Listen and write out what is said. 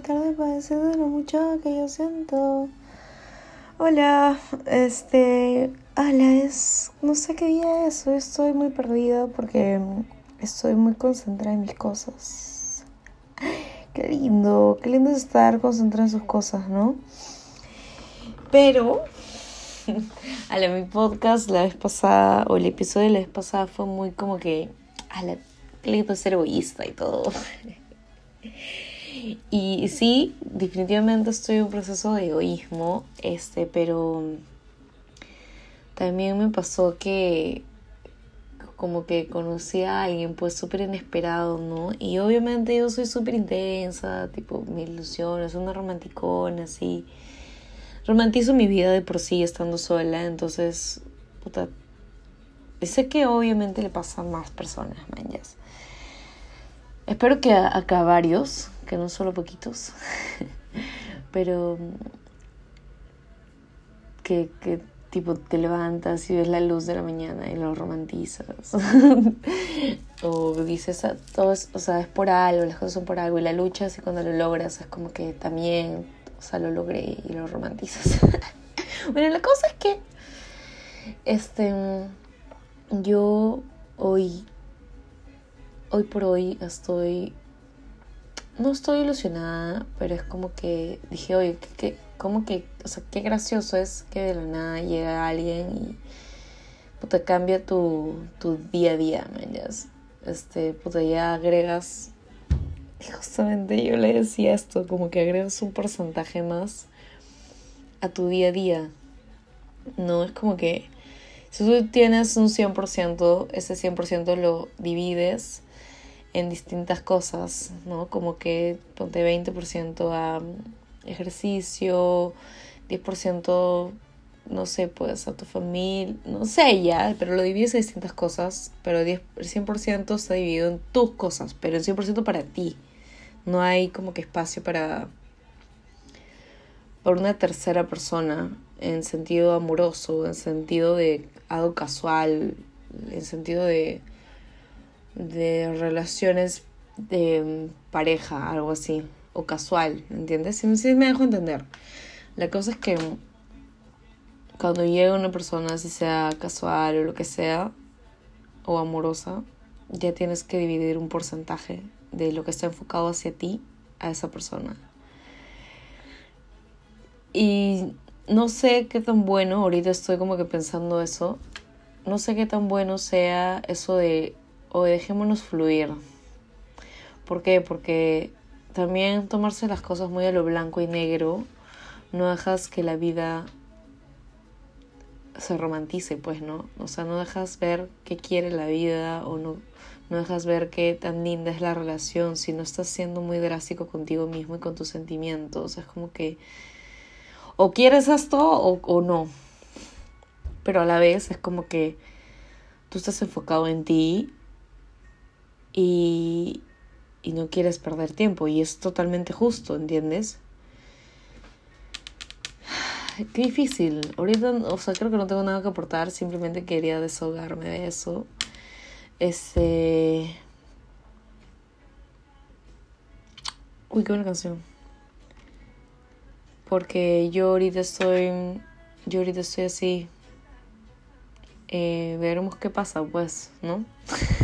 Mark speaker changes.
Speaker 1: tarde para decir lo mucho que yo siento. Hola, este. Hola, es. No sé qué día es. Hoy estoy muy perdida porque estoy muy concentrada en mis cosas. Qué lindo, qué lindo estar concentrada en sus cosas, ¿no? Pero. A la mi podcast la vez pasada, o el episodio de la vez pasada fue muy como que. A la. Qué lindo ser egoísta y todo. Y sí, definitivamente estoy en un proceso de egoísmo, este, pero también me pasó que como que conocí a alguien pues súper inesperado, ¿no? Y obviamente yo soy súper intensa, tipo, mi ilusión, es una romanticona, así. Romantizo mi vida de por sí estando sola, entonces, puta, sé que obviamente le pasa a más personas, manjas. Espero que a, a varios, que no solo poquitos, pero que, que tipo te levantas y ves la luz de la mañana y lo romantizas. o dices, ah, todo es, o sea, es por algo, las cosas son por algo y la luchas y cuando lo logras es como que también, o sea, lo logré y lo romantizas. bueno, la cosa es que, este, yo hoy, hoy por hoy estoy no estoy ilusionada, pero es como que dije, oye, ¿qué, como que, o sea, qué gracioso es que de la nada llega alguien y puta, cambia tu, tu día a día, man, Este, puta, ya agregas, justamente yo le decía esto, como que agregas un porcentaje más a tu día a día. No, es como que si tú tienes un 100%, ese 100% lo divides en distintas cosas, ¿no? Como que ponte 20% a ejercicio, 10% no sé, pues a tu familia, no sé ya, pero lo divides en distintas cosas, pero el 100% está dividido en tus cosas, pero el 100% para ti. No hay como que espacio para por una tercera persona en sentido amoroso, en sentido de algo casual, en sentido de de relaciones de pareja, algo así, o casual, ¿entiendes? Sí, me dejo entender. La cosa es que cuando llega una persona, si sea casual o lo que sea, o amorosa, ya tienes que dividir un porcentaje de lo que está enfocado hacia ti a esa persona. Y no sé qué tan bueno, ahorita estoy como que pensando eso, no sé qué tan bueno sea eso de o dejémonos fluir. ¿Por qué? Porque también tomarse las cosas muy a lo blanco y negro no dejas que la vida se romantice, pues, ¿no? O sea, no dejas ver qué quiere la vida o no, no dejas ver qué tan linda es la relación si no estás siendo muy drástico contigo mismo y con tus sentimientos. Es como que o quieres esto o, o no. Pero a la vez es como que tú estás enfocado en ti y, y no quieres perder tiempo y es totalmente justo, ¿entiendes? Qué difícil. Ahorita, o sea, creo que no tengo nada que aportar, simplemente quería desahogarme de eso. Este... Uy, qué buena canción. Porque yo ahorita estoy. Yo ahorita estoy así. Eh, veremos qué pasa, pues, ¿no?